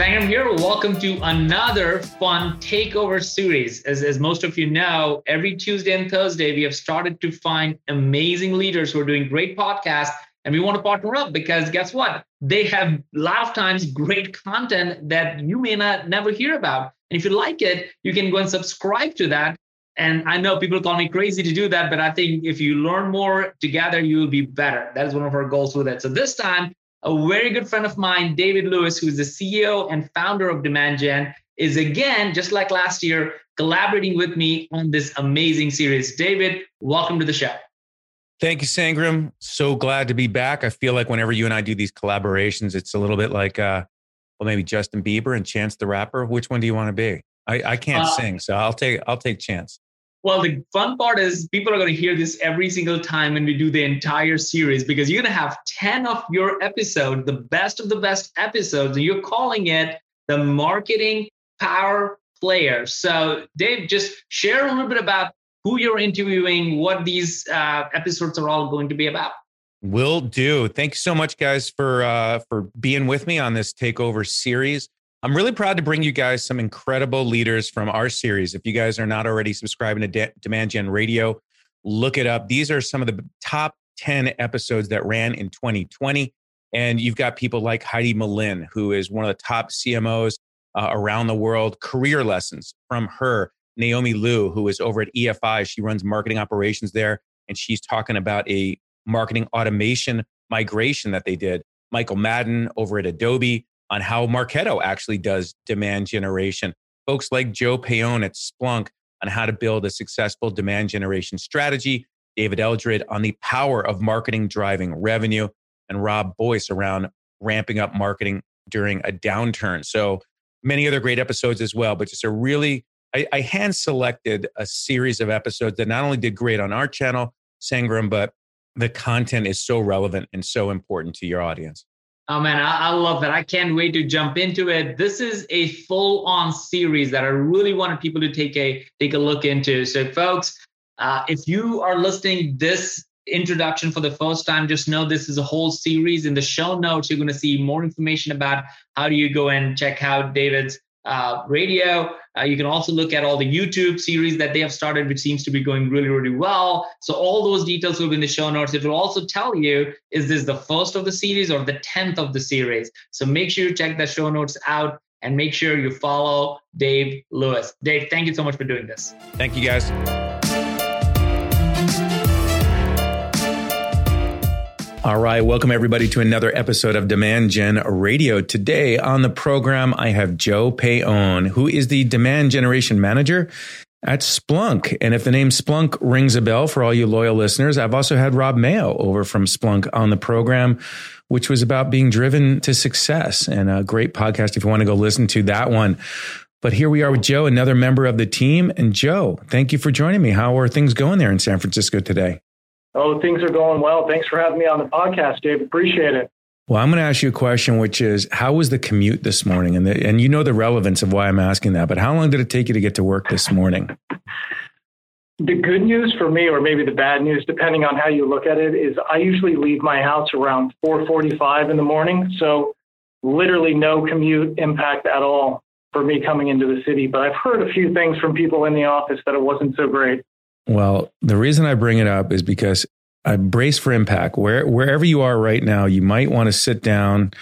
Sangram here. Welcome to another fun takeover series. As, as most of you know, every Tuesday and Thursday, we have started to find amazing leaders who are doing great podcasts and we want to partner up because guess what? They have a lot of times great content that you may not never hear about. And if you like it, you can go and subscribe to that. And I know people call me crazy to do that, but I think if you learn more together, you will be better. That is one of our goals with it. So this time, a very good friend of mine, David Lewis, who is the CEO and founder of Demand Gen, is again, just like last year, collaborating with me on this amazing series. David, welcome to the show. Thank you, Sangram. So glad to be back. I feel like whenever you and I do these collaborations, it's a little bit like, uh, well, maybe Justin Bieber and Chance the Rapper. Which one do you want to be? I, I can't uh, sing, so I'll take I'll take Chance. Well, the fun part is people are going to hear this every single time when we do the entire series because you're going to have 10 of your episodes, the best of the best episodes, and you're calling it the marketing power player. So, Dave, just share a little bit about who you're interviewing, what these uh, episodes are all going to be about. Will do. Thanks so much, guys, for uh, for being with me on this takeover series. I'm really proud to bring you guys some incredible leaders from our series. If you guys are not already subscribing to De- Demand Gen Radio, look it up. These are some of the top 10 episodes that ran in 2020. And you've got people like Heidi Melin, who is one of the top CMOs uh, around the world, career lessons from her. Naomi Liu, who is over at EFI. She runs marketing operations there, and she's talking about a marketing automation migration that they did. Michael Madden over at Adobe on how Marketo actually does demand generation. Folks like Joe Paone at Splunk on how to build a successful demand generation strategy. David Eldred on the power of marketing driving revenue, and Rob Boyce around ramping up marketing during a downturn. So many other great episodes as well, but just a really I, I hand selected a series of episodes that not only did great on our channel, Sangram, but the content is so relevant and so important to your audience. Oh man, I, I, love that. I can't wait to jump into it. This is a full-on series that I really wanted people to take a take a look into. So, folks, uh, if you are listening this introduction for the first time, just know this is a whole series. In the show notes, you're going to see more information about how do you go and check out David's uh, radio. Uh, you can also look at all the YouTube series that they have started, which seems to be going really, really well. So all those details will be in the show notes. It will also tell you is this the first of the series or the tenth of the series. So make sure you check the show notes out and make sure you follow Dave Lewis. Dave, thank you so much for doing this. Thank you, guys. All right. Welcome, everybody, to another episode of Demand Gen Radio. Today on the program, I have Joe Paone, who is the demand generation manager at Splunk. And if the name Splunk rings a bell for all you loyal listeners, I've also had Rob Mayo over from Splunk on the program, which was about being driven to success and a great podcast if you want to go listen to that one. But here we are with Joe, another member of the team. And Joe, thank you for joining me. How are things going there in San Francisco today? Oh, things are going well. Thanks for having me on the podcast, Dave. Appreciate it. Well, I'm going to ask you a question, which is how was the commute this morning? And, the, and you know the relevance of why I'm asking that, but how long did it take you to get to work this morning? the good news for me, or maybe the bad news, depending on how you look at it, is I usually leave my house around 4:45 in the morning, so literally no commute impact at all for me coming into the city. But I've heard a few things from people in the office that it wasn't so great. Well, the reason I bring it up is because I brace for impact. Where wherever you are right now, you might want to sit down.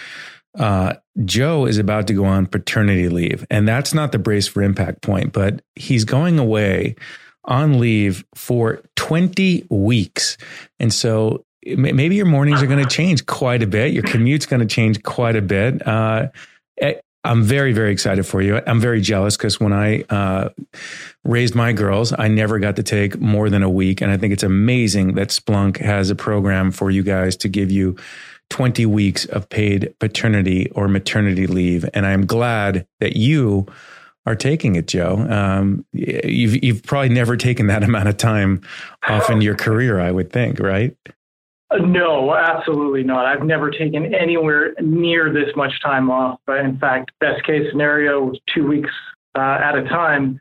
Uh, Joe is about to go on paternity leave, and that's not the brace for impact point, but he's going away on leave for 20 weeks. And so maybe your mornings are going to change quite a bit. Your commute's going to change quite a bit. Uh, I'm very, very excited for you. I'm very jealous because when I uh, raised my girls, I never got to take more than a week. And I think it's amazing that Splunk has a program for you guys to give you 20 weeks of paid paternity or maternity leave. And I'm glad that you are taking it, Joe. Um, you've, you've probably never taken that amount of time off in your career, I would think, right? No, absolutely not. I've never taken anywhere near this much time off. But in fact, best case scenario was two weeks uh, at a time.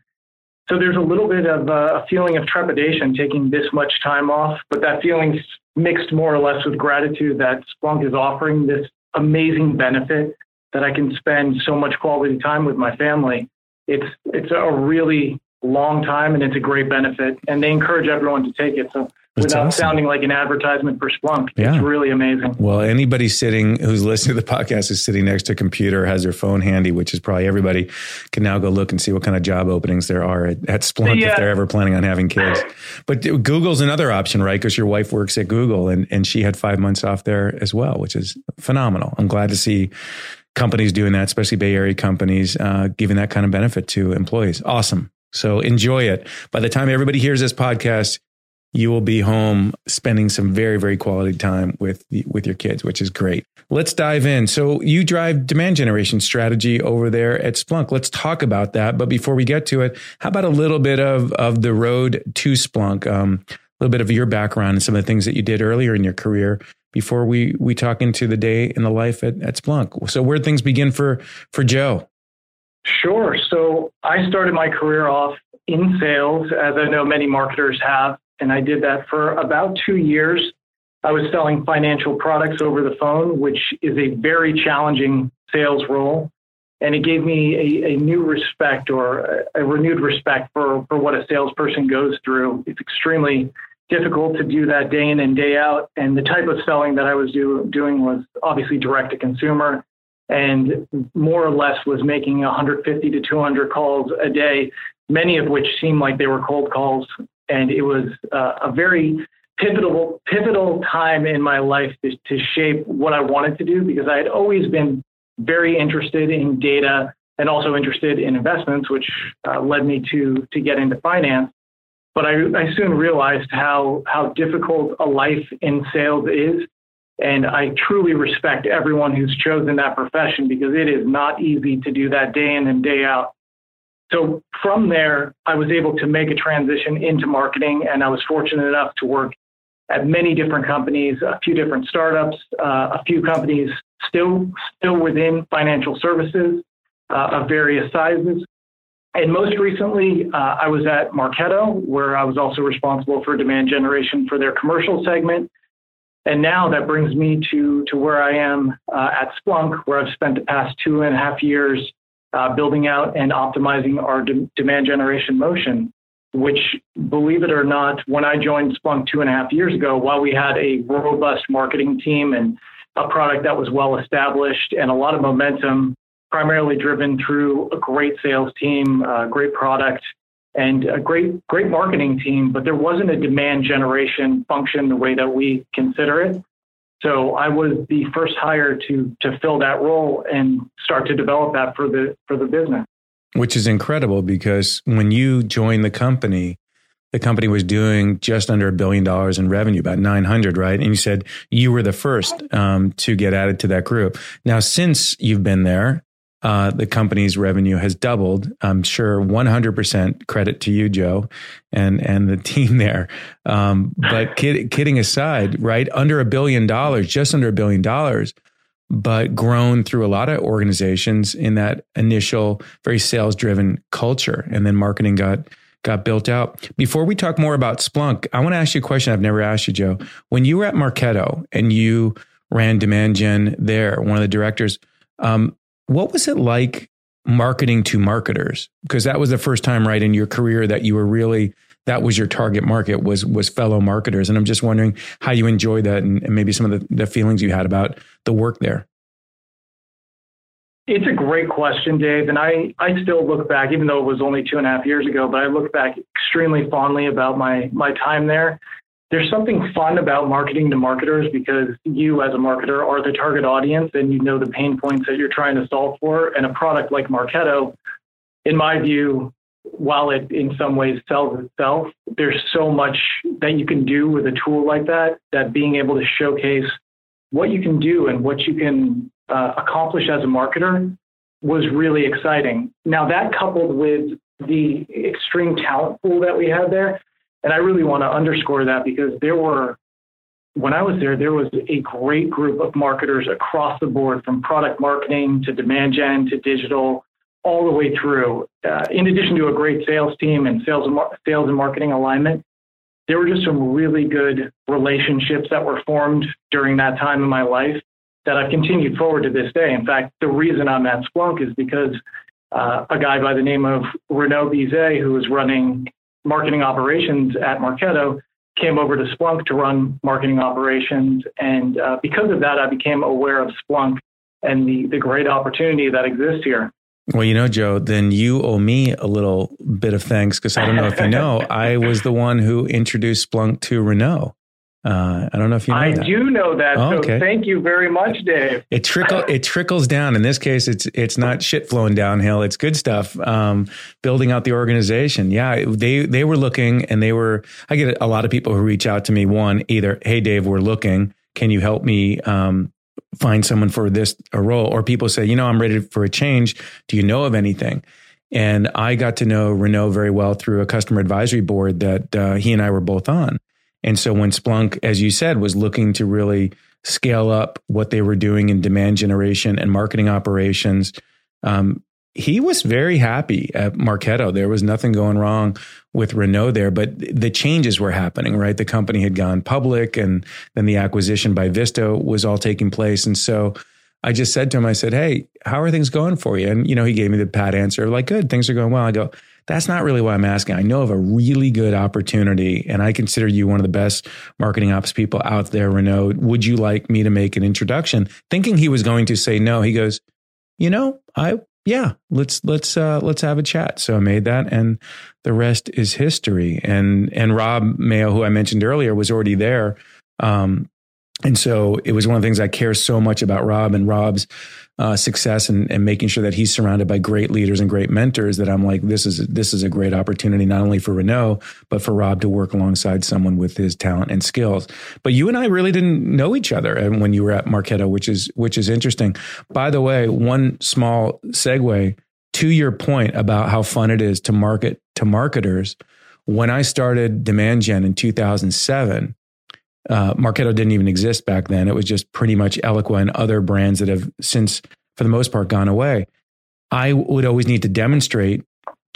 So there's a little bit of uh, a feeling of trepidation taking this much time off, but that feeling's mixed more or less with gratitude that Splunk is offering this amazing benefit that I can spend so much quality time with my family. It's it's a really long time and it's a great benefit, and they encourage everyone to take it. So that's without awesome. sounding like an advertisement for Splunk. Yeah. It's really amazing. Well, anybody sitting who's listening to the podcast is sitting next to a computer, has their phone handy, which is probably everybody can now go look and see what kind of job openings there are at, at Splunk yeah. if they're ever planning on having kids. But Google's another option, right? Because your wife works at Google and, and she had five months off there as well, which is phenomenal. I'm glad to see companies doing that, especially Bay Area companies, uh, giving that kind of benefit to employees. Awesome. So enjoy it. By the time everybody hears this podcast, you will be home spending some very very quality time with with your kids which is great. Let's dive in. So you drive demand generation strategy over there at splunk. Let's talk about that. But before we get to it how about a little bit of of the road to splunk? Um, a little bit of your background and some of the things that you did earlier in your career before we we talk into the day in the life at, at splunk. So where things begin for for joe sure so i started my career off in sales as i know many marketers have and I did that for about two years. I was selling financial products over the phone, which is a very challenging sales role. And it gave me a, a new respect or a, a renewed respect for, for what a salesperson goes through. It's extremely difficult to do that day in and day out. And the type of selling that I was do, doing was obviously direct to consumer and more or less was making 150 to 200 calls a day, many of which seemed like they were cold calls and it was uh, a very pivotal pivotal time in my life to, to shape what I wanted to do because I had always been very interested in data and also interested in investments, which uh, led me to to get into finance. But I, I soon realized how how difficult a life in sales is, and I truly respect everyone who's chosen that profession because it is not easy to do that day in and day out. So from there, I was able to make a transition into marketing, and I was fortunate enough to work at many different companies, a few different startups, uh, a few companies still still within financial services uh, of various sizes. And most recently, uh, I was at Marketo, where I was also responsible for demand generation for their commercial segment. And now that brings me to, to where I am uh, at Splunk, where I've spent the past two and a half years uh, building out and optimizing our de- demand generation motion, which, believe it or not, when I joined Splunk two and a half years ago, while we had a robust marketing team and a product that was well established and a lot of momentum, primarily driven through a great sales team, a great product, and a great great marketing team, but there wasn't a demand generation function the way that we consider it. So I was the first hire to to fill that role and start to develop that for the for the business. Which is incredible because when you joined the company, the company was doing just under a billion dollars in revenue, about 900, right? And you said you were the first um, to get added to that group. Now, since you've been there, uh, the company's revenue has doubled. I'm sure 100% credit to you, Joe, and and the team there. Um, but kid, kidding aside, right under a billion dollars, just under a billion dollars, but grown through a lot of organizations in that initial very sales driven culture, and then marketing got got built out. Before we talk more about Splunk, I want to ask you a question I've never asked you, Joe. When you were at Marketo and you ran demand gen there, one of the directors. Um, what was it like marketing to marketers? Because that was the first time, right, in your career that you were really that was your target market was was fellow marketers. And I'm just wondering how you enjoy that and, and maybe some of the, the feelings you had about the work there. It's a great question, Dave. And I, I still look back, even though it was only two and a half years ago, but I look back extremely fondly about my my time there there's something fun about marketing to marketers because you as a marketer are the target audience and you know the pain points that you're trying to solve for. And a product like Marketo, in my view, while it in some ways sells itself, there's so much that you can do with a tool like that, that being able to showcase what you can do and what you can uh, accomplish as a marketer was really exciting. Now, that coupled with the extreme talent pool that we had there, and I really want to underscore that because there were, when I was there, there was a great group of marketers across the board from product marketing to demand gen to digital, all the way through. Uh, in addition to a great sales team and sales and, mar- sales and marketing alignment, there were just some really good relationships that were formed during that time in my life that I've continued forward to this day. In fact, the reason I'm at Splunk is because uh, a guy by the name of Renaud Bizet, who was running marketing operations at Marketo, came over to Splunk to run marketing operations. And uh, because of that, I became aware of Splunk and the, the great opportunity that exists here. Well, you know, Joe, then you owe me a little bit of thanks because I don't know if you know, I was the one who introduced Splunk to Renaud. Uh, I don't know if you know I that. do know that. Oh, okay. So thank you very much, Dave. It trickle it trickles down. In this case, it's it's not shit flowing downhill. It's good stuff. Um, building out the organization. Yeah, they they were looking, and they were. I get a lot of people who reach out to me. One, either, hey Dave, we're looking. Can you help me um, find someone for this a role? Or people say, you know, I'm ready for a change. Do you know of anything? And I got to know Renaud very well through a customer advisory board that uh, he and I were both on. And so when Splunk, as you said, was looking to really scale up what they were doing in demand generation and marketing operations, um, he was very happy at Marketo. There was nothing going wrong with Renaud there, but the changes were happening, right? The company had gone public and then the acquisition by Vista was all taking place. And so I just said to him, I said, Hey, how are things going for you? And, you know, he gave me the pat answer, like, good, things are going well. I go, that's not really why I'm asking. I know of a really good opportunity, and I consider you one of the best marketing ops people out there, Renaud. Would you like me to make an introduction? Thinking he was going to say no, he goes, you know, I yeah, let's let's uh, let's have a chat. So I made that, and the rest is history. And and Rob Mayo, who I mentioned earlier, was already there. Um, and so it was one of the things I care so much about Rob and Rob's uh, success and, and making sure that he's surrounded by great leaders and great mentors that I'm like, this is, this is a great opportunity, not only for Renaud, but for Rob to work alongside someone with his talent and skills. But you and I really didn't know each other uh, when you were at Marketo, which is, which is interesting. By the way, one small segue to your point about how fun it is to market to marketers. When I started Demand Gen in 2007, uh, Marketo didn't even exist back then. It was just pretty much Eloqua and other brands that have since, for the most part, gone away. I would always need to demonstrate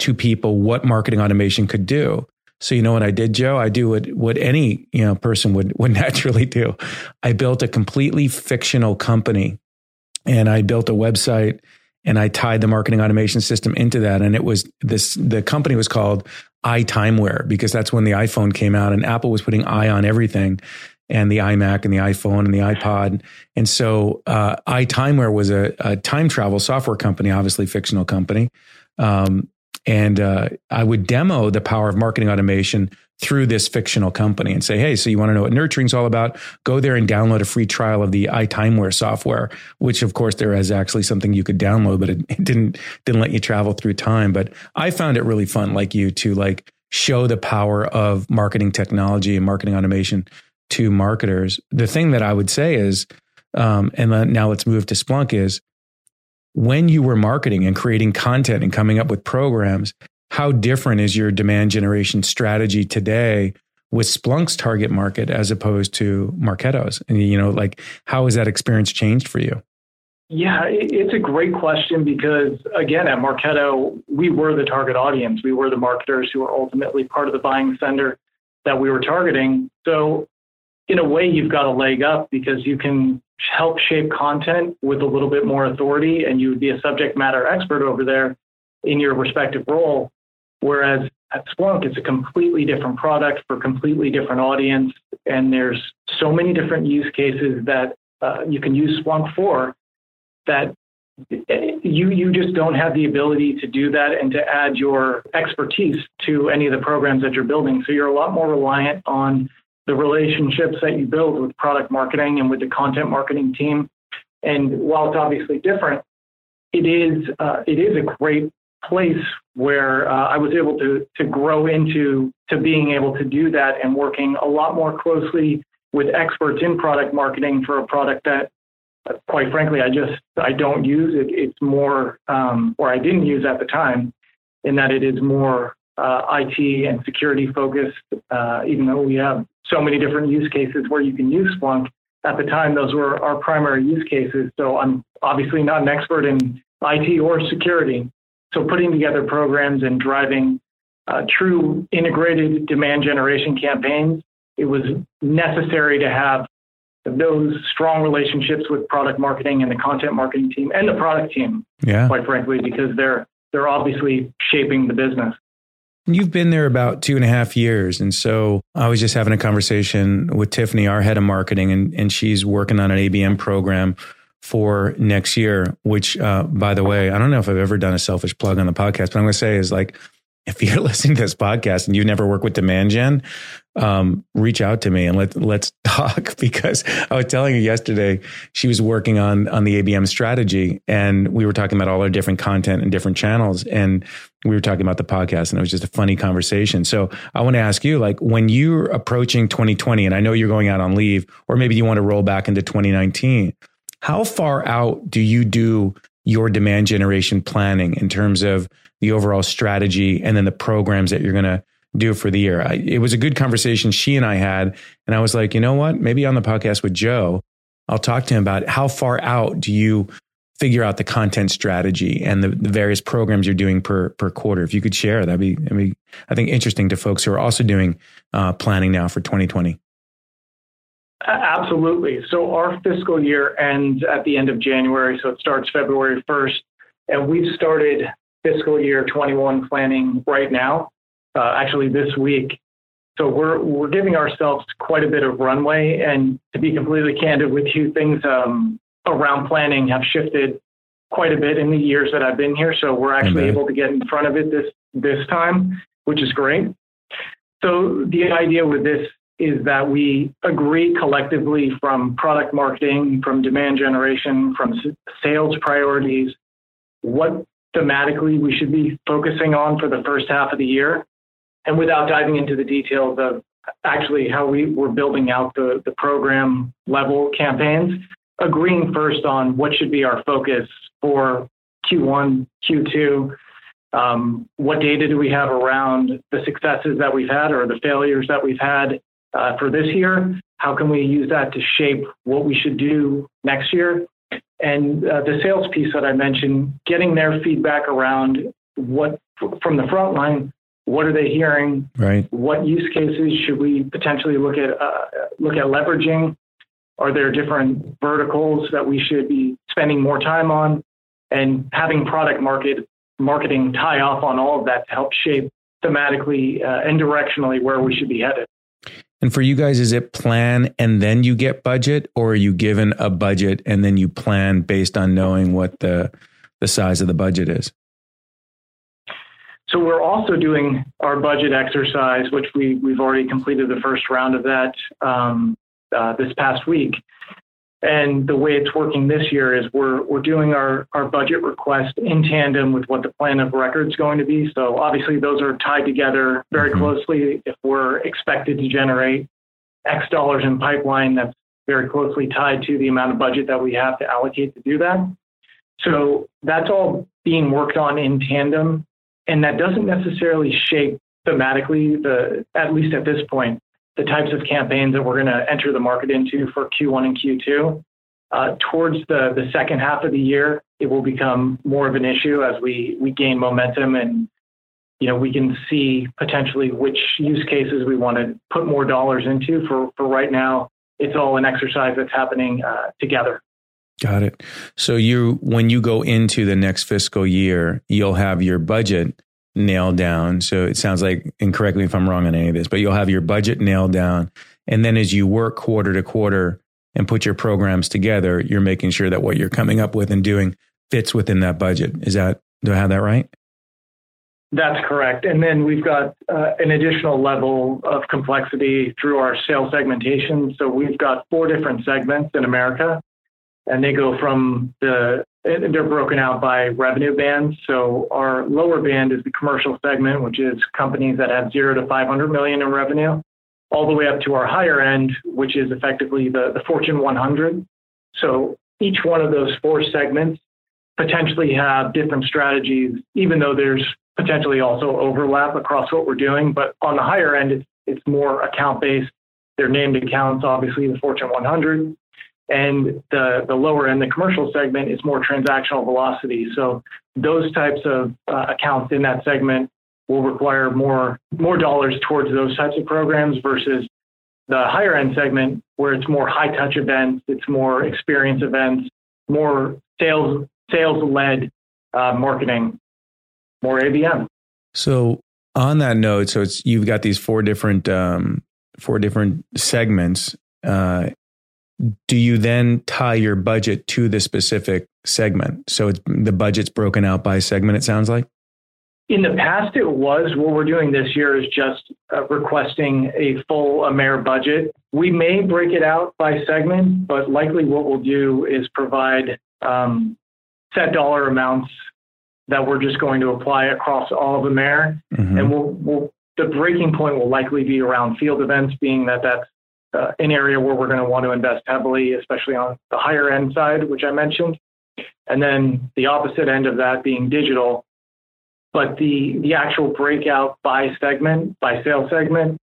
to people what marketing automation could do. So you know what I did, Joe? I do what what any you know person would would naturally do. I built a completely fictional company, and I built a website, and I tied the marketing automation system into that. And it was this. The company was called iTimeware because that's when the iPhone came out and Apple was putting i on everything and the iMac and the iPhone and the iPod. And so uh, iTimeware was a, a, time travel software company, obviously fictional company. Um, and uh, I would demo the power of marketing automation through this fictional company and say, hey, so you want to know what nurturing is all about? Go there and download a free trial of the iTimeware software, which of course there is actually something you could download, but it, it didn't didn't let you travel through time. But I found it really fun, like you, to like show the power of marketing technology and marketing automation to marketers. The thing that I would say is, um, and now let's move to Splunk is when you were marketing and creating content and coming up with programs, how different is your demand generation strategy today with Splunk's target market as opposed to Marketo's? And, you know, like, how has that experience changed for you? Yeah, it's a great question because, again, at Marketo, we were the target audience. We were the marketers who were ultimately part of the buying center that we were targeting. So, in a way, you've got a leg up because you can help shape content with a little bit more authority and you would be a subject matter expert over there in your respective role. Whereas at Splunk, it's a completely different product for a completely different audience. And there's so many different use cases that uh, you can use Splunk for that you, you just don't have the ability to do that and to add your expertise to any of the programs that you're building. So you're a lot more reliant on the relationships that you build with product marketing and with the content marketing team. And while it's obviously different, it is uh, it is a great place where uh, I was able to to grow into to being able to do that and working a lot more closely with experts in product marketing for a product that, quite frankly, I just I don't use. It, it's more, um, or I didn't use at the time, in that it is more uh, IT and security focused. Uh, even though we have so many different use cases where you can use Splunk, at the time those were our primary use cases. So I'm obviously not an expert in IT or security. So putting together programs and driving uh, true integrated demand generation campaigns, it was necessary to have those strong relationships with product marketing and the content marketing team and the product team. Yeah. Quite frankly, because they're they're obviously shaping the business. You've been there about two and a half years. And so I was just having a conversation with Tiffany, our head of marketing, and, and she's working on an ABM program for next year, which, uh, by the way, I don't know if I've ever done a selfish plug on the podcast, but I'm going to say is like, if you're listening to this podcast and you've never work with demand gen, um, reach out to me and let let's talk because I was telling you yesterday she was working on on the ABM strategy and we were talking about all our different content and different channels and we were talking about the podcast and it was just a funny conversation. So I want to ask you like when you're approaching 2020 and I know you're going out on leave or maybe you want to roll back into 2019, how far out do you do your demand generation planning in terms of the overall strategy and then the programs that you're going to do for the year. I, it was a good conversation she and I had. And I was like, you know what? Maybe on the podcast with Joe, I'll talk to him about how far out do you figure out the content strategy and the, the various programs you're doing per per quarter. If you could share, that'd be, I think, interesting to folks who are also doing uh, planning now for 2020. Absolutely. So our fiscal year ends at the end of January. So it starts February 1st. And we've started fiscal year 21 planning right now, uh, actually this week. So we're we're giving ourselves quite a bit of runway, and to be completely candid with you, things um, around planning have shifted quite a bit in the years that I've been here. So we're actually able to get in front of it this this time, which is great. So the idea with this is that we agree collectively from product marketing, from demand generation, from sales priorities, what thematically we should be focusing on for the first half of the year. And without diving into the details of actually how we were building out the, the program level campaigns, agreeing first on what should be our focus for Q1, Q2. Um, what data do we have around the successes that we've had or the failures that we've had uh, for this year? How can we use that to shape what we should do next year? And uh, the sales piece that I mentioned, getting their feedback around what from the front line, what are they hearing? Right. What use cases should we potentially look at uh, look at leveraging? Are there different verticals that we should be spending more time on? And having product market marketing tie off on all of that to help shape thematically uh, and directionally where we should be headed. And for you guys, is it plan and then you get budget, or are you given a budget and then you plan based on knowing what the the size of the budget is? So we're also doing our budget exercise, which we we've already completed the first round of that um, uh, this past week. And the way it's working this year is we're we're doing our, our budget request in tandem with what the plan of record is going to be. So obviously those are tied together very mm-hmm. closely. If we're expected to generate X dollars in pipeline, that's very closely tied to the amount of budget that we have to allocate to do that. So that's all being worked on in tandem. And that doesn't necessarily shape thematically the at least at this point the types of campaigns that we're going to enter the market into for Q1 and Q2. Uh, towards the, the second half of the year, it will become more of an issue as we, we gain momentum and you know we can see potentially which use cases we want to put more dollars into. For, for right now, it's all an exercise that's happening uh, together. Got it. So you when you go into the next fiscal year, you'll have your budget nailed down. So it sounds like, and correct me if I'm wrong on any of this, but you'll have your budget nailed down. And then as you work quarter to quarter and put your programs together, you're making sure that what you're coming up with and doing fits within that budget. Is that, do I have that right? That's correct. And then we've got uh, an additional level of complexity through our sales segmentation. So we've got four different segments in America, and they go from the they're broken out by revenue bands. So our lower band is the commercial segment, which is companies that have zero to 500 million in revenue. all the way up to our higher end, which is effectively the, the Fortune 100. So each one of those four segments potentially have different strategies, even though there's potentially also overlap across what we're doing. But on the higher end, it's, it's more account based. They're named accounts, obviously, the Fortune 100. And the, the lower end, the commercial segment, is more transactional velocity. So those types of uh, accounts in that segment will require more more dollars towards those types of programs versus the higher end segment where it's more high touch events, it's more experience events, more sales sales led uh, marketing, more ABM. So on that note, so it's you've got these four different um, four different segments. Uh, do you then tie your budget to the specific segment? So it's the budget's broken out by segment. It sounds like. In the past, it was. What we're doing this year is just uh, requesting a full AMER budget. We may break it out by segment, but likely what we'll do is provide um, set dollar amounts that we're just going to apply across all of AMER. Mm-hmm. And we'll, we'll, the breaking point will likely be around field events, being that that's uh, an area where we're going to want to invest heavily, especially on the higher end side, which I mentioned. And then the opposite end of that being digital, but the, the actual breakout by segment, by sales segment,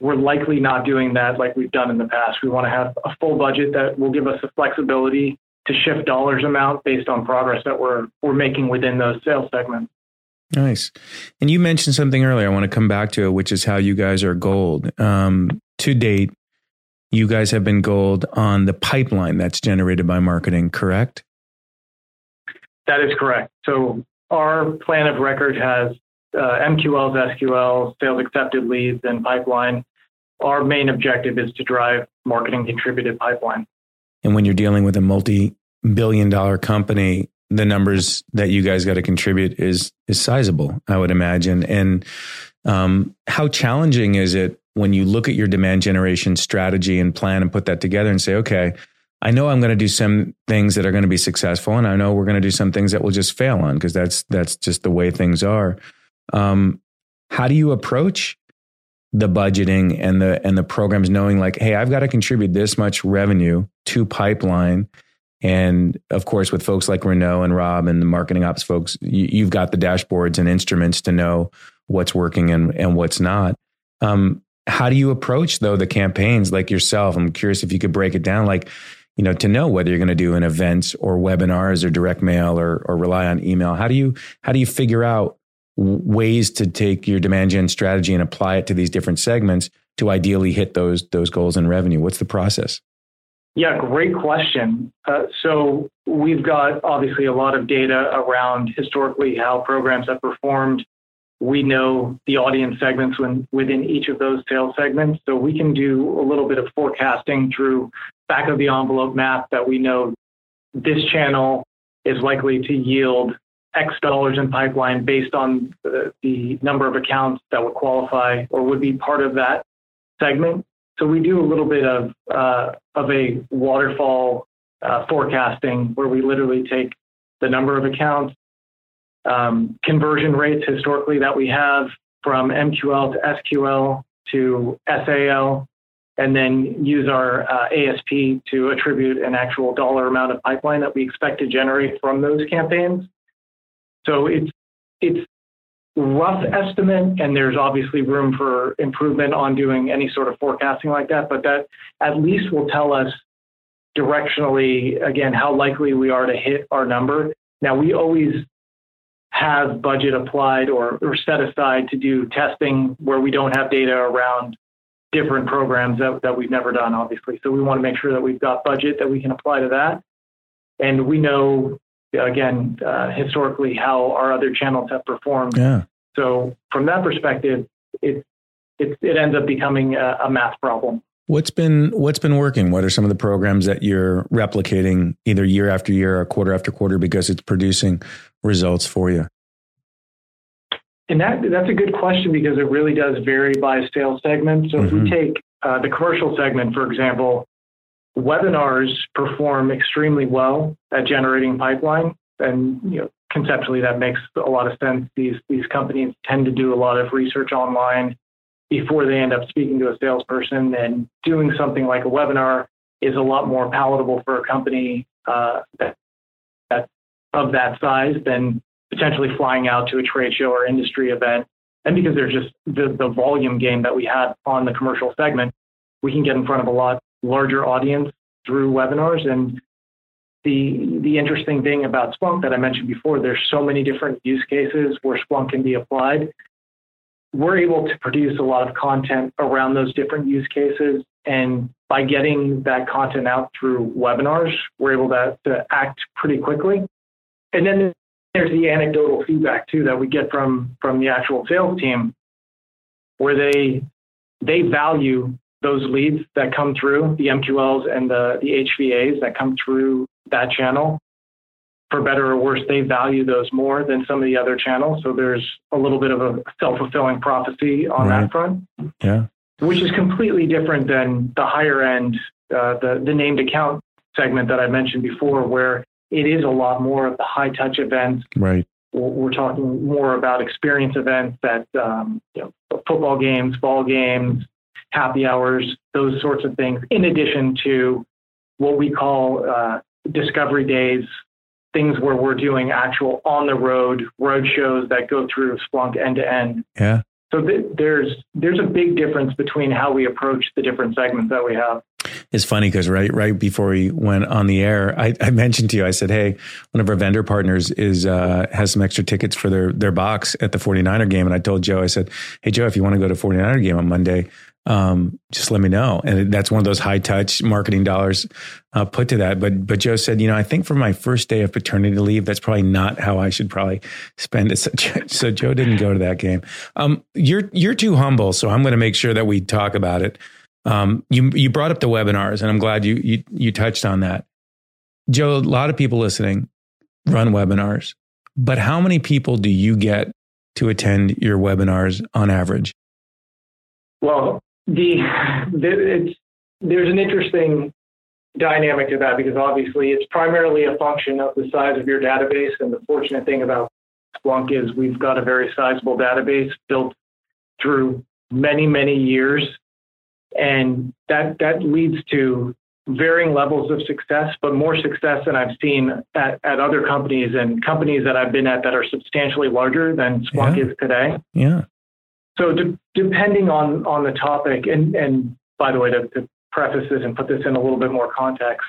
we're likely not doing that like we've done in the past. We want to have a full budget that will give us the flexibility to shift dollars amount based on progress that we're we're making within those sales segments. Nice. And you mentioned something earlier. I want to come back to it, which is how you guys are gold. Um, to date, you guys have been gold on the pipeline that's generated by marketing, correct? That is correct. So our plan of record has uh, MQLs, SQLs, sales accepted leads, and pipeline. Our main objective is to drive marketing contributed pipeline. And when you're dealing with a multi billion dollar company, the numbers that you guys got to contribute is is sizable, I would imagine. And um, how challenging is it when you look at your demand generation strategy and plan and put that together and say, okay, I know I'm going to do some things that are going to be successful, and I know we're going to do some things that will just fail on because that's that's just the way things are. Um, how do you approach the budgeting and the and the programs, knowing like, hey, I've got to contribute this much revenue to pipeline, and of course, with folks like Renaud and Rob and the marketing ops folks, you, have got the dashboards and instruments to know what's working and and what's not. Um, how do you approach though the campaigns like yourself? I'm curious if you could break it down, like you know, to know whether you're going to do an event or webinars or direct mail or, or rely on email? How do you, how do you figure out ways to take your demand gen strategy and apply it to these different segments to ideally hit those, those goals in revenue? What's the process? Yeah, great question. Uh, so we've got obviously a lot of data around historically how programs have performed. We know the audience segments when, within each of those sales segments. So we can do a little bit of forecasting through back of the envelope math that we know this channel is likely to yield X dollars in pipeline based on the, the number of accounts that would qualify or would be part of that segment. So we do a little bit of uh, of a waterfall uh, forecasting where we literally take the number of accounts, um, conversion rates historically that we have from MQL to SQL to SAL, and then use our uh, ASP to attribute an actual dollar amount of pipeline that we expect to generate from those campaigns. So it's it's rough estimate, and there's obviously room for improvement on doing any sort of forecasting like that. But that at least will tell us directionally again how likely we are to hit our number. Now we always have budget applied or, or set aside to do testing where we don't have data around different programs that, that we've never done, obviously. So we want to make sure that we've got budget that we can apply to that. And we know, again, uh, historically how our other channels have performed. Yeah. So from that perspective, it, it, it ends up becoming a, a math problem. What's been what's been working? What are some of the programs that you're replicating either year after year or quarter after quarter because it's producing results for you? And that that's a good question because it really does vary by sales segment. So mm-hmm. if we mm-hmm. take uh, the commercial segment, for example, webinars perform extremely well at generating pipeline, and you know conceptually that makes a lot of sense. These these companies tend to do a lot of research online. Before they end up speaking to a salesperson. And doing something like a webinar is a lot more palatable for a company uh, that, that of that size than potentially flying out to a trade show or industry event. And because there's just the, the volume game that we had on the commercial segment, we can get in front of a lot larger audience through webinars. And the the interesting thing about Splunk that I mentioned before, there's so many different use cases where Splunk can be applied. We're able to produce a lot of content around those different use cases. And by getting that content out through webinars, we're able to, to act pretty quickly. And then there's the anecdotal feedback too that we get from from the actual sales team where they they value those leads that come through the MQLs and the, the HVAs that come through that channel. For better or worse, they value those more than some of the other channels. So there's a little bit of a self fulfilling prophecy on right. that front. Yeah. Which is completely different than the higher end, uh, the, the named account segment that I mentioned before, where it is a lot more of the high touch events. Right. We're talking more about experience events that, um, you know, football games, ball games, happy hours, those sorts of things, in addition to what we call uh, discovery days, things where we're doing actual on the road road shows that go through Splunk end to end. Yeah. So th- there's there's a big difference between how we approach the different segments that we have. It's funny because right right before we went on the air, I, I, mentioned to you, I said, hey, one of our vendor partners is uh, has some extra tickets for their their box at the 49er game. And I told Joe, I said, hey Joe, if you want to go to 49er game on Monday, um, just let me know. And that's one of those high touch marketing dollars uh, put to that. But but Joe said, you know, I think for my first day of paternity leave, that's probably not how I should probably spend it. So, so Joe didn't go to that game. Um, you're you're too humble, so I'm going to make sure that we talk about it. Um, you you brought up the webinars, and I'm glad you you you touched on that. Joe, a lot of people listening run webinars, but how many people do you get to attend your webinars on average? Well, the, the it's there's an interesting dynamic to that because obviously it's primarily a function of the size of your database. And the fortunate thing about Splunk is we've got a very sizable database built through many, many years. And that, that leads to varying levels of success, but more success than I've seen at, at other companies and companies that I've been at that are substantially larger than Splunk yeah. is today. Yeah. So de- depending on on the topic, and and by the way, to, to preface this and put this in a little bit more context,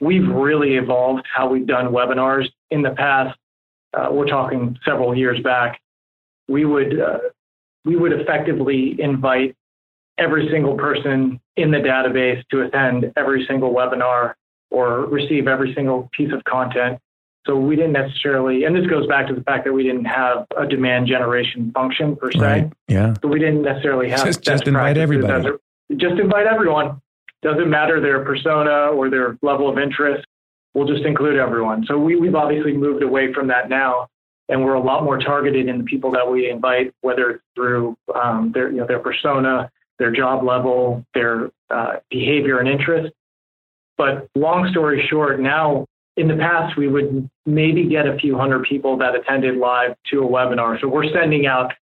we've really evolved how we've done webinars in the past. Uh, we're talking several years back. We would uh, we would effectively invite every single person in the database to attend every single webinar or receive every single piece of content so we didn't necessarily, and this goes back to the fact that we didn't have a demand generation function per se. Right. Yeah. So we didn't necessarily have just, just invite everybody. just invite everyone. Doesn't matter their persona or their level of interest. We'll just include everyone. So we, we've obviously moved away from that now, and we're a lot more targeted in the people that we invite, whether it's through um, their you know their persona, their job level, their uh, behavior and interest. But long story short, now in the past, we would maybe get a few hundred people that attended live to a webinar. So we're sending out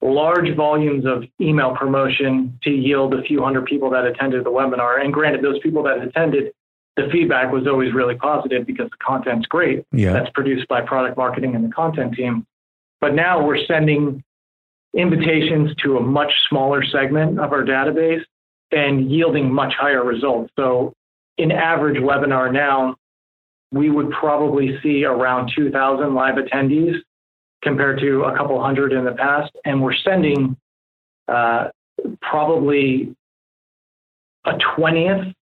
large volumes of email promotion to yield a few hundred people that attended the webinar. And granted, those people that attended, the feedback was always really positive because the content's great. Yeah. That's produced by product marketing and the content team. But now we're sending invitations to a much smaller segment of our database and yielding much higher results. So in average webinar now, we would probably see around 2,000 live attendees compared to a couple hundred in the past. And we're sending uh, probably a 20th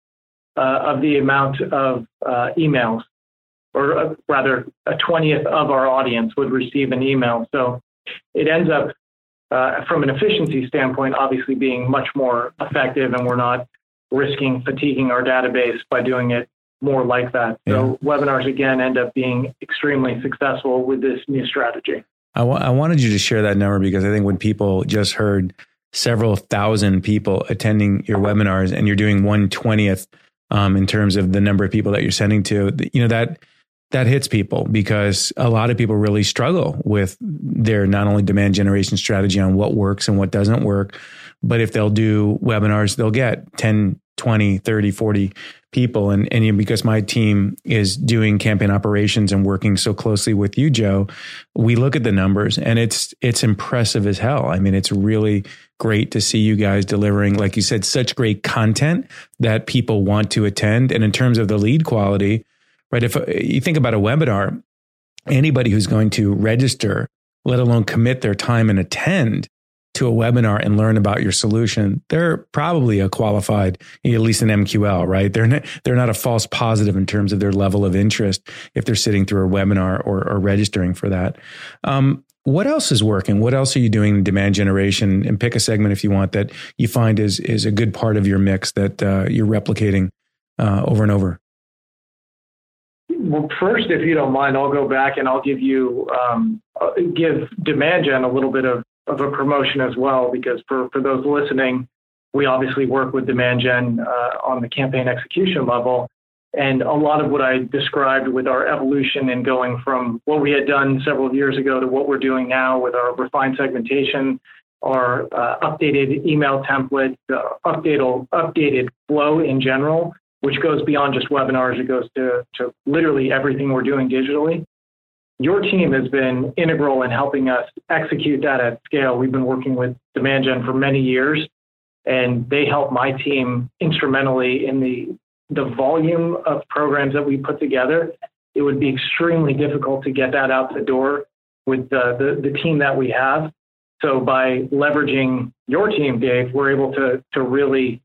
uh, of the amount of uh, emails, or uh, rather, a 20th of our audience would receive an email. So it ends up, uh, from an efficiency standpoint, obviously being much more effective, and we're not risking fatiguing our database by doing it more like that. So yeah. webinars again end up being extremely successful with this new strategy. I, w- I wanted you to share that number because I think when people just heard several thousand people attending your webinars and you're doing one twentieth um, in terms of the number of people that you're sending to, you know that that hits people because a lot of people really struggle with their not only demand generation strategy on what works and what doesn't work, but if they'll do webinars, they'll get 10, 20, 30, 40 people. And, and because my team is doing campaign operations and working so closely with you, Joe, we look at the numbers and it's, it's impressive as hell. I mean, it's really great to see you guys delivering, like you said, such great content that people want to attend. And in terms of the lead quality, right? If you think about a webinar, anybody who's going to register, let alone commit their time and attend, to a webinar and learn about your solution, they're probably a qualified, at least an MQL, right? They're not, they're not a false positive in terms of their level of interest if they're sitting through a webinar or, or registering for that. Um, what else is working? What else are you doing in demand generation? And pick a segment if you want that you find is is a good part of your mix that uh, you're replicating uh, over and over. Well, first, if you don't mind, I'll go back and I'll give you um, uh, give demand gen a little bit of of a promotion as well, because for, for those listening, we obviously work with Demand Gen uh, on the campaign execution level. And a lot of what I described with our evolution and going from what we had done several years ago to what we're doing now with our refined segmentation, our uh, updated email template, uh, updated, updated flow in general, which goes beyond just webinars. It goes to, to literally everything we're doing digitally your team has been integral in helping us execute that at scale. We've been working with Demand Gen for many years, and they help my team instrumentally in the the volume of programs that we put together. It would be extremely difficult to get that out the door with the, the, the team that we have. So by leveraging your team, Dave, we're able to to really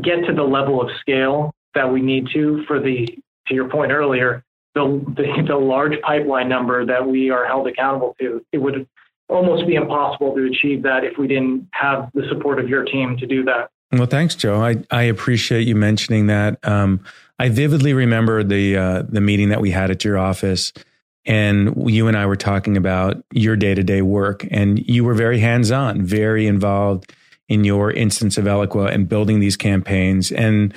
get to the level of scale that we need to for the to your point earlier the, the, the large pipeline number that we are held accountable to. It would almost be impossible to achieve that if we didn't have the support of your team to do that. Well, thanks, Joe. I, I appreciate you mentioning that. Um, I vividly remember the uh, the meeting that we had at your office, and you and I were talking about your day to day work, and you were very hands on, very involved in your instance of Eloqua and building these campaigns. And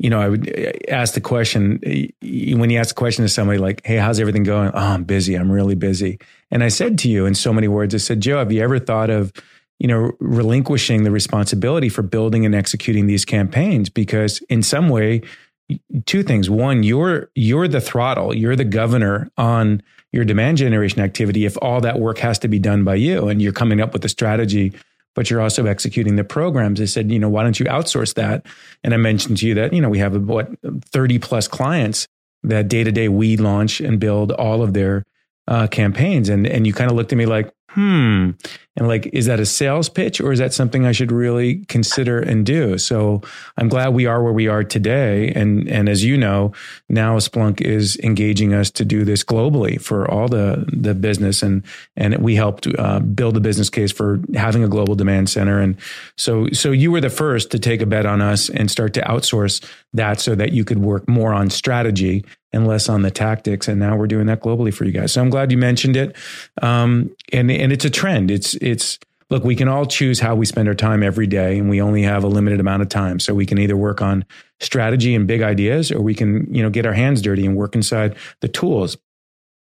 you know, I would uh, ask the question when you ask the question to somebody like, Hey, how's everything going? Oh, I'm busy. I'm really busy. And I said to you in so many words, I said, Joe, have you ever thought of, you know, relinquishing the responsibility for building and executing these campaigns? Because in some way, two things. One, you're, you're the throttle, you're the governor on your demand generation activity. If all that work has to be done by you and you're coming up with a strategy but you're also executing the programs. I said, you know, why don't you outsource that? And I mentioned to you that, you know, we have about 30 plus clients that day to day we launch and build all of their uh, campaigns. And, and you kind of looked at me like, hmm. And like, is that a sales pitch or is that something I should really consider and do? So I'm glad we are where we are today. And, and as you know, now Splunk is engaging us to do this globally for all the, the business. And, and we helped uh, build the business case for having a global demand center. And so, so you were the first to take a bet on us and start to outsource that so that you could work more on strategy and less on the tactics. And now we're doing that globally for you guys. So I'm glad you mentioned it. Um, and, and it's a trend. It's, it's, look, we can all choose how we spend our time every day and we only have a limited amount of time. So we can either work on strategy and big ideas or we can, you know, get our hands dirty and work inside the tools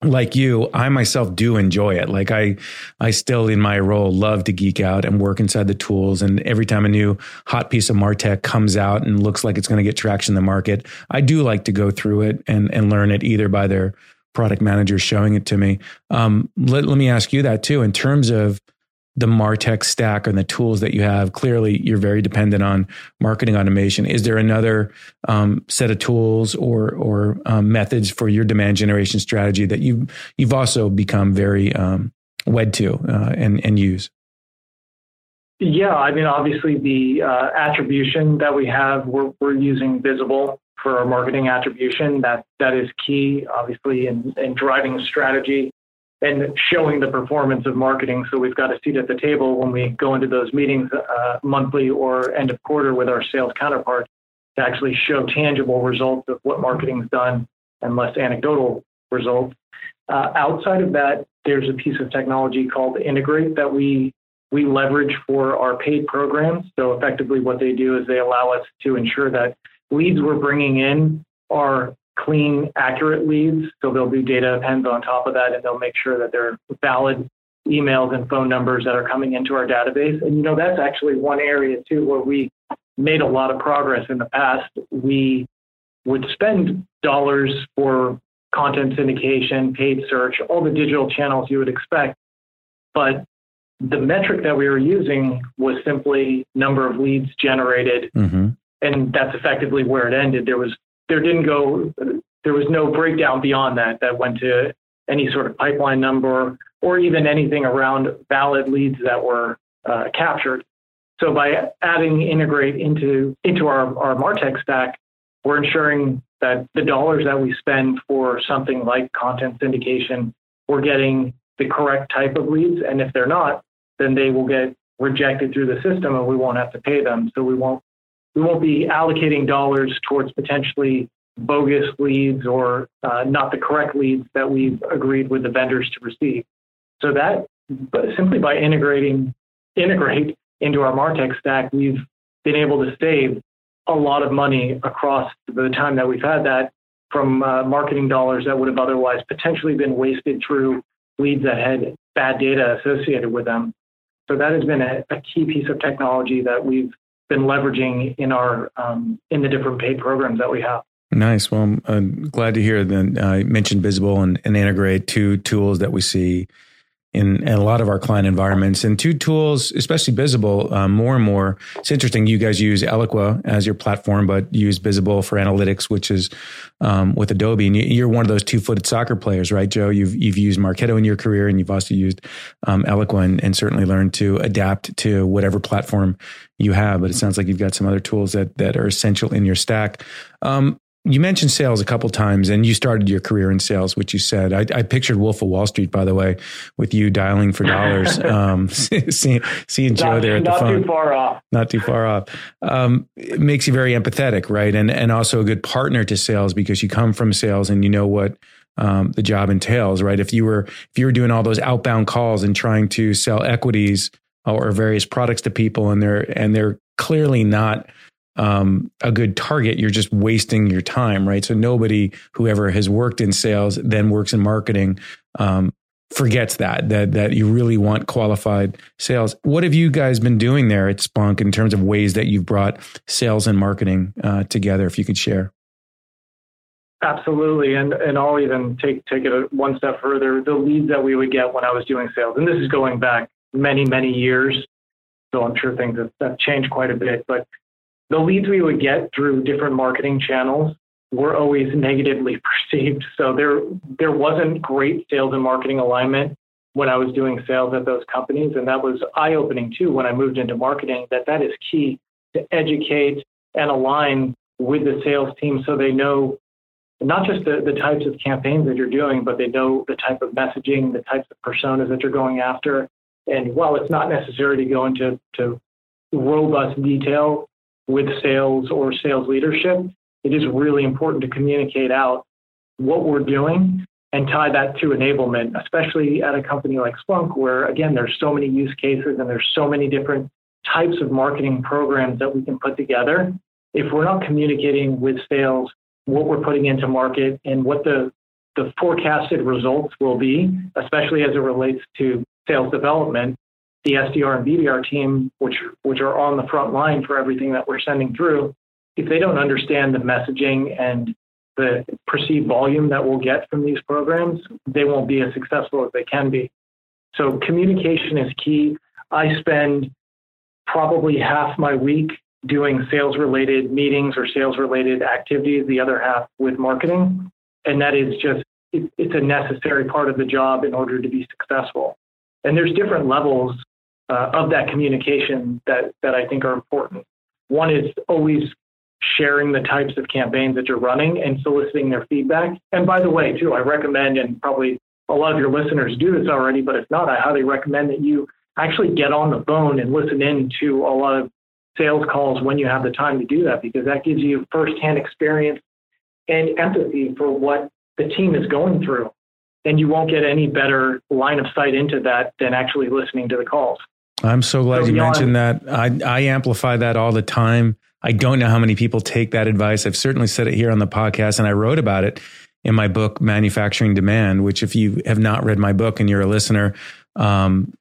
like you, I myself do enjoy it. Like I, I still in my role love to geek out and work inside the tools. And every time a new hot piece of Martech comes out and looks like it's going to get traction in the market, I do like to go through it and, and learn it either by their product managers showing it to me. Um, let, let me ask you that too, in terms of the Martech stack and the tools that you have. Clearly, you're very dependent on marketing automation. Is there another um, set of tools or or um, methods for your demand generation strategy that you've you've also become very um, wed to uh, and and use? Yeah, I mean, obviously the uh, attribution that we have, we're, we're using Bizible for our marketing attribution. That that is key, obviously, in, in driving strategy and showing the performance of marketing. So we've got a seat at the table when we go into those meetings uh, monthly or end of quarter with our sales counterparts to actually show tangible results of what marketing's done and less anecdotal results. Uh, outside of that, there's a piece of technology called Integrate that we we leverage for our paid programs. So effectively, what they do is they allow us to ensure that leads we're bringing in are clean, accurate leads. So they'll do data appends on top of that and they'll make sure that they're valid emails and phone numbers that are coming into our database. And you know, that's actually one area too where we made a lot of progress in the past. We would spend dollars for content syndication, paid search, all the digital channels you would expect. But the metric that we were using was simply number of leads generated. Mm-hmm. And that's effectively where it ended. There was there didn't go there was no breakdown beyond that that went to any sort of pipeline number or even anything around valid leads that were uh, captured. So by adding integrate into into our, our Martech stack, we're ensuring that the dollars that we spend for something like content syndication, we're getting the correct type of leads. And if they're not, then they will get rejected through the system and we won't have to pay them. So we won't we won't be allocating dollars towards potentially bogus leads or uh, not the correct leads that we've agreed with the vendors to receive. So that simply by integrating integrate into our Martech stack, we've been able to save a lot of money across the time that we've had that from uh, marketing dollars that would have otherwise potentially been wasted through leads that had bad data associated with them. So that has been a, a key piece of technology that we've been leveraging in our um, in the different paid programs that we have. Nice. Well, I'm glad to hear that I uh, mentioned Bizible and, and integrate two tools that we see in, in, a lot of our client environments. And two tools, especially Bizible, um, more and more. It's interesting. You guys use Eloqua as your platform, but use Bizible for analytics, which is um, with Adobe. And you're one of those two-footed soccer players, right, Joe? You've you've used Marketo in your career, and you've also used um, Eloqua, and, and certainly learned to adapt to whatever platform you have. But it sounds like you've got some other tools that that are essential in your stack. Um, you mentioned sales a couple times, and you started your career in sales, which you said. I, I pictured Wolf of Wall Street, by the way, with you dialing for dollars, um, seeing, seeing Joe not, there at the phone. Not too far off. Not too far off. Um, it makes you very empathetic, right? And and also a good partner to sales because you come from sales and you know what um, the job entails, right? If you were if you were doing all those outbound calls and trying to sell equities or various products to people, and they're and they're clearly not um, a good target, you're just wasting your time, right? So nobody whoever has worked in sales then works in marketing um, forgets that that that you really want qualified sales. What have you guys been doing there at Splunk in terms of ways that you've brought sales and marketing uh, together? If you could share. Absolutely, and and I'll even take take it one step further. The leads that we would get when I was doing sales, and this is going back many many years, so I'm sure things have, have changed quite a bit. But the leads we would get through different marketing channels were always negatively perceived. So there there wasn't great sales and marketing alignment when I was doing sales at those companies, and that was eye opening too when I moved into marketing. That that is key to educate and align with the sales team so they know not just the, the types of campaigns that you're doing, but they know the type of messaging, the types of personas that you're going after. And while it's not necessary to go into to robust detail with sales or sales leadership, it is really important to communicate out what we're doing and tie that to enablement, especially at a company like Splunk, where again, there's so many use cases and there's so many different types of marketing programs that we can put together. If we're not communicating with sales what we're putting into market and what the, the forecasted results will be, especially as it relates to sales development, the SDR and BDR team, which which are on the front line for everything that we're sending through, if they don't understand the messaging and the perceived volume that we'll get from these programs, they won't be as successful as they can be. So communication is key. I spend probably half my week doing sales related meetings or sales related activities, the other half with marketing. And that is just, it, it's a necessary part of the job in order to be successful. And there's different levels uh, of that communication that, that I think are important. One is always sharing the types of campaigns that you're running and soliciting their feedback. And by the way, too, I recommend, and probably a lot of your listeners do this already, but if not, I highly recommend that you actually get on the phone and listen in to a lot of sales calls when you have the time to do that, because that gives you firsthand experience and empathy for what the team is going through. And you won't get any better line of sight into that than actually listening to the calls. I'm so glad so you mentioned that. I, I amplify that all the time. I don't know how many people take that advice. I've certainly said it here on the podcast and I wrote about it in my book, Manufacturing Demand, which if you have not read my book and you're a listener, um,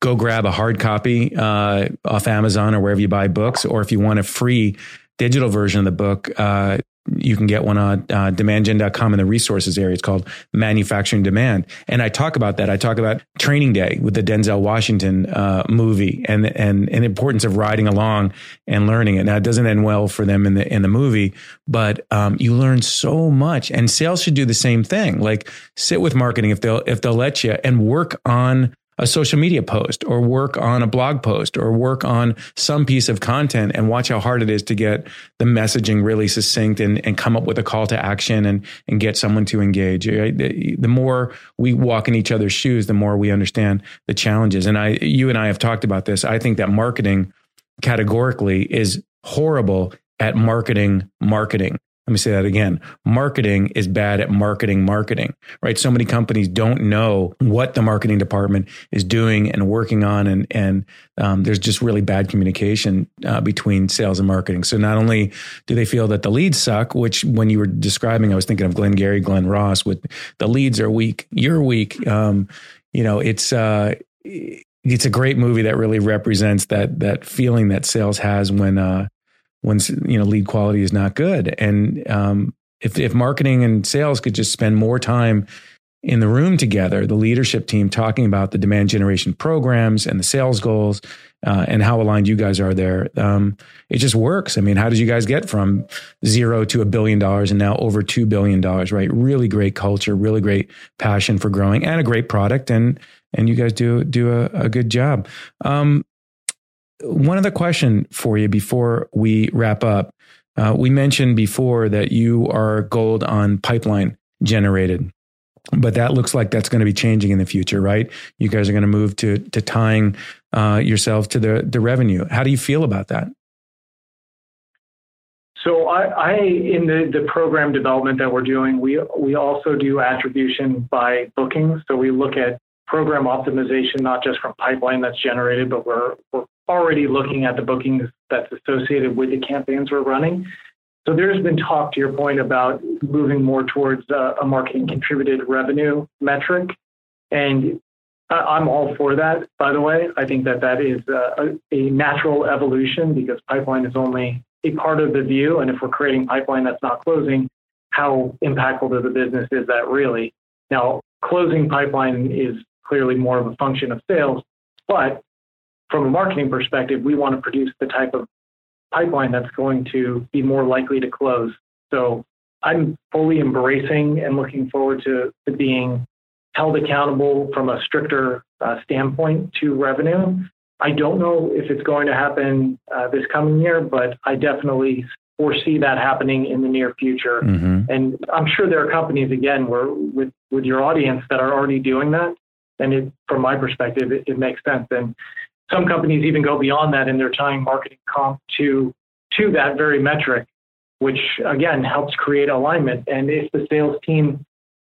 go grab a hard copy uh, off Amazon or wherever you buy books. Or if you want a free digital version of the book, uh, you can get one on uh, demandgen.com in the resources area. It's called Manufacturing Demand. And I talk about that. I talk about Training Day with the Denzel Washington uh, movie and, and, and importance of riding along and learning it. Now, it doesn't end well for them in the, in the movie, but um, you learn so much. And sales should do the same thing. Like sit with marketing if they'll, if they'll let you and work on a social media post or work on a blog post or work on some piece of content and watch how hard it is to get the messaging really succinct and, and come up with a call to action and, and get someone to engage. The, more we walk in each other's shoes, the more we understand the challenges. And I, you and I have talked about this. I think that marketing categorically is horrible at marketing marketing. Let me say that again. Marketing is bad at marketing marketing, right? So many companies don't know what the marketing department is doing and working on. And, and um, there's just really bad communication uh, between sales and marketing. So not only do they feel that the leads suck, which when you were describing, I was thinking of Glenn Gary, Glen Ross with the leads are weak. You're weak. Um, you know, it's, uh, it's a great movie that really represents that, that feeling that sales has when, uh, when you know lead quality is not good. And um, if if marketing and sales could just spend more time in the room together, the leadership team talking about the demand generation programs and the sales goals uh, and how aligned you guys are there. Um, it just works. I mean, how did you guys get from zero to a billion dollars and now over $2 billion, right? Really great culture, really great passion for growing and a great product. And, and you guys do, do a, a good job. Um, one other question for you before we wrap up. Uh, we mentioned before that you are gold on pipeline generated, but that looks like that's going to be changing in the future, right? You guys are going to move to to tying uh, yourself to the the revenue. How do you feel about that? So I, I, in the, the program development that we're doing, we we also do attribution by bookings. So we look at program optimization, not just from pipeline that's generated, but we're, we're already looking at the bookings that's associated with the campaigns we're running. So there's been talk, to your point, about moving more towards a, a marketing contributed revenue metric. And I'm all for that, by the way. I think that that is a, a natural evolution because pipeline is only a part of the view. And if we're creating pipeline that's not closing, how impactful to the business is that really? Now, closing pipeline is clearly more of a function of sales. But from a marketing perspective, we want to produce the type of pipeline that's going to be more likely to close. So I'm fully embracing and looking forward to, to being held accountable from a stricter uh, standpoint to revenue. I don't know if it's going to happen uh, this coming year, but I definitely foresee that happening in the near future. Mm-hmm. And I'm sure there are companies, again, where with, with your audience that are already doing that and it, from my perspective, it, it, makes sense. And some companies even go beyond that, and they're tying marketing comp to to that very metric, which again helps create alignment. And if the sales team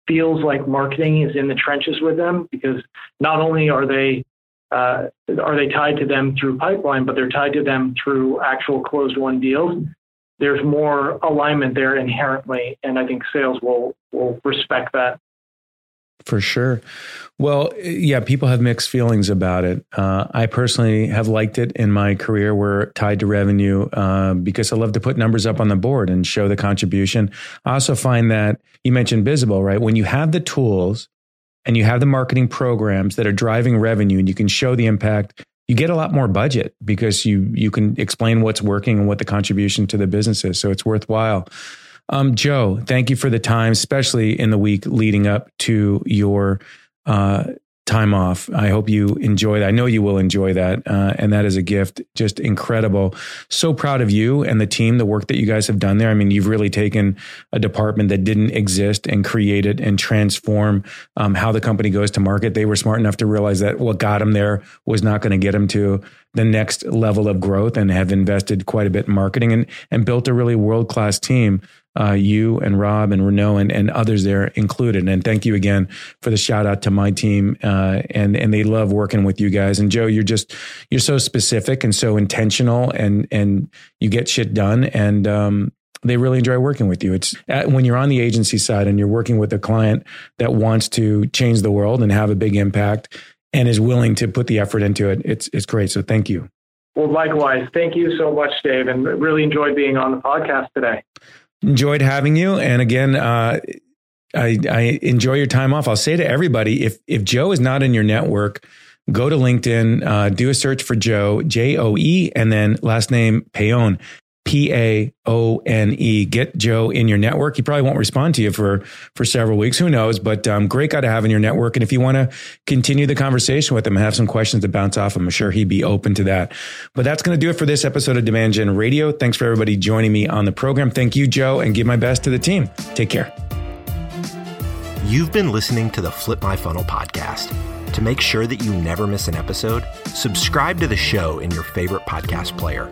feels like marketing is in the trenches with them, because not only are they uh, are they tied to them through pipeline, but they're tied to them through actual closed won deals. There's more alignment there inherently, and I think sales will will respect that. For sure. Well, yeah, people have mixed feelings about it. Uh, I personally have liked it in my career. We're tied to revenue uh, because I love to put numbers up on the board and show the contribution. I also find that you mentioned Bizible, right? When you have the tools and you have the marketing programs that are driving revenue and you can show the impact, you get a lot more budget because you you can explain what's working and what the contribution to the business is. So it's worthwhile. Um, Joe, thank you for the time, especially in the week leading up to your uh, time off. I hope you enjoy that. I know you will enjoy that. Uh, and that is a gift. Just incredible. So proud of you and the team, the work that you guys have done there. I mean, you've really taken a department that didn't exist and created and transform um, how the company goes to market. They were smart enough to realize that what got them there was not going to get them to the next level of growth and have invested quite a bit in marketing and, and built a really world class team uh, you and Rob and Renaud and, and others there included. And thank you again for the shout out to my team. Uh, and and they love working with you guys. And Joe, you're just you're so specific and so intentional, and and you get shit done. And um, they really enjoy working with you. It's at, when you're on the agency side and you're working with a client that wants to change the world and have a big impact and is willing to put the effort into it. It's it's great. So thank you. Well, likewise. Thank you so much, Dave, and really enjoyed being on the podcast today. Enjoyed having you. And again, uh, I, I enjoy your time off. I'll say to everybody, if if Joe is not in your network, go to LinkedIn, uh, do a search for Joe, J O E, and then last name Paone, P A O N E. Get Joe in your network. He probably won't respond to you for for several weeks. Who knows? But um, great guy to have in your network. And if you want to continue the conversation with him have some questions to bounce off, I'm sure he'd be open to that. But that's going to do it for this episode of Demand Gen Radio. Thanks for everybody joining me on the program. Thank you, Joe, and give my best to the team. Take care. You've been listening to the Flip My Funnel podcast. To make sure that you never miss an episode, subscribe to the show in your favorite podcast player.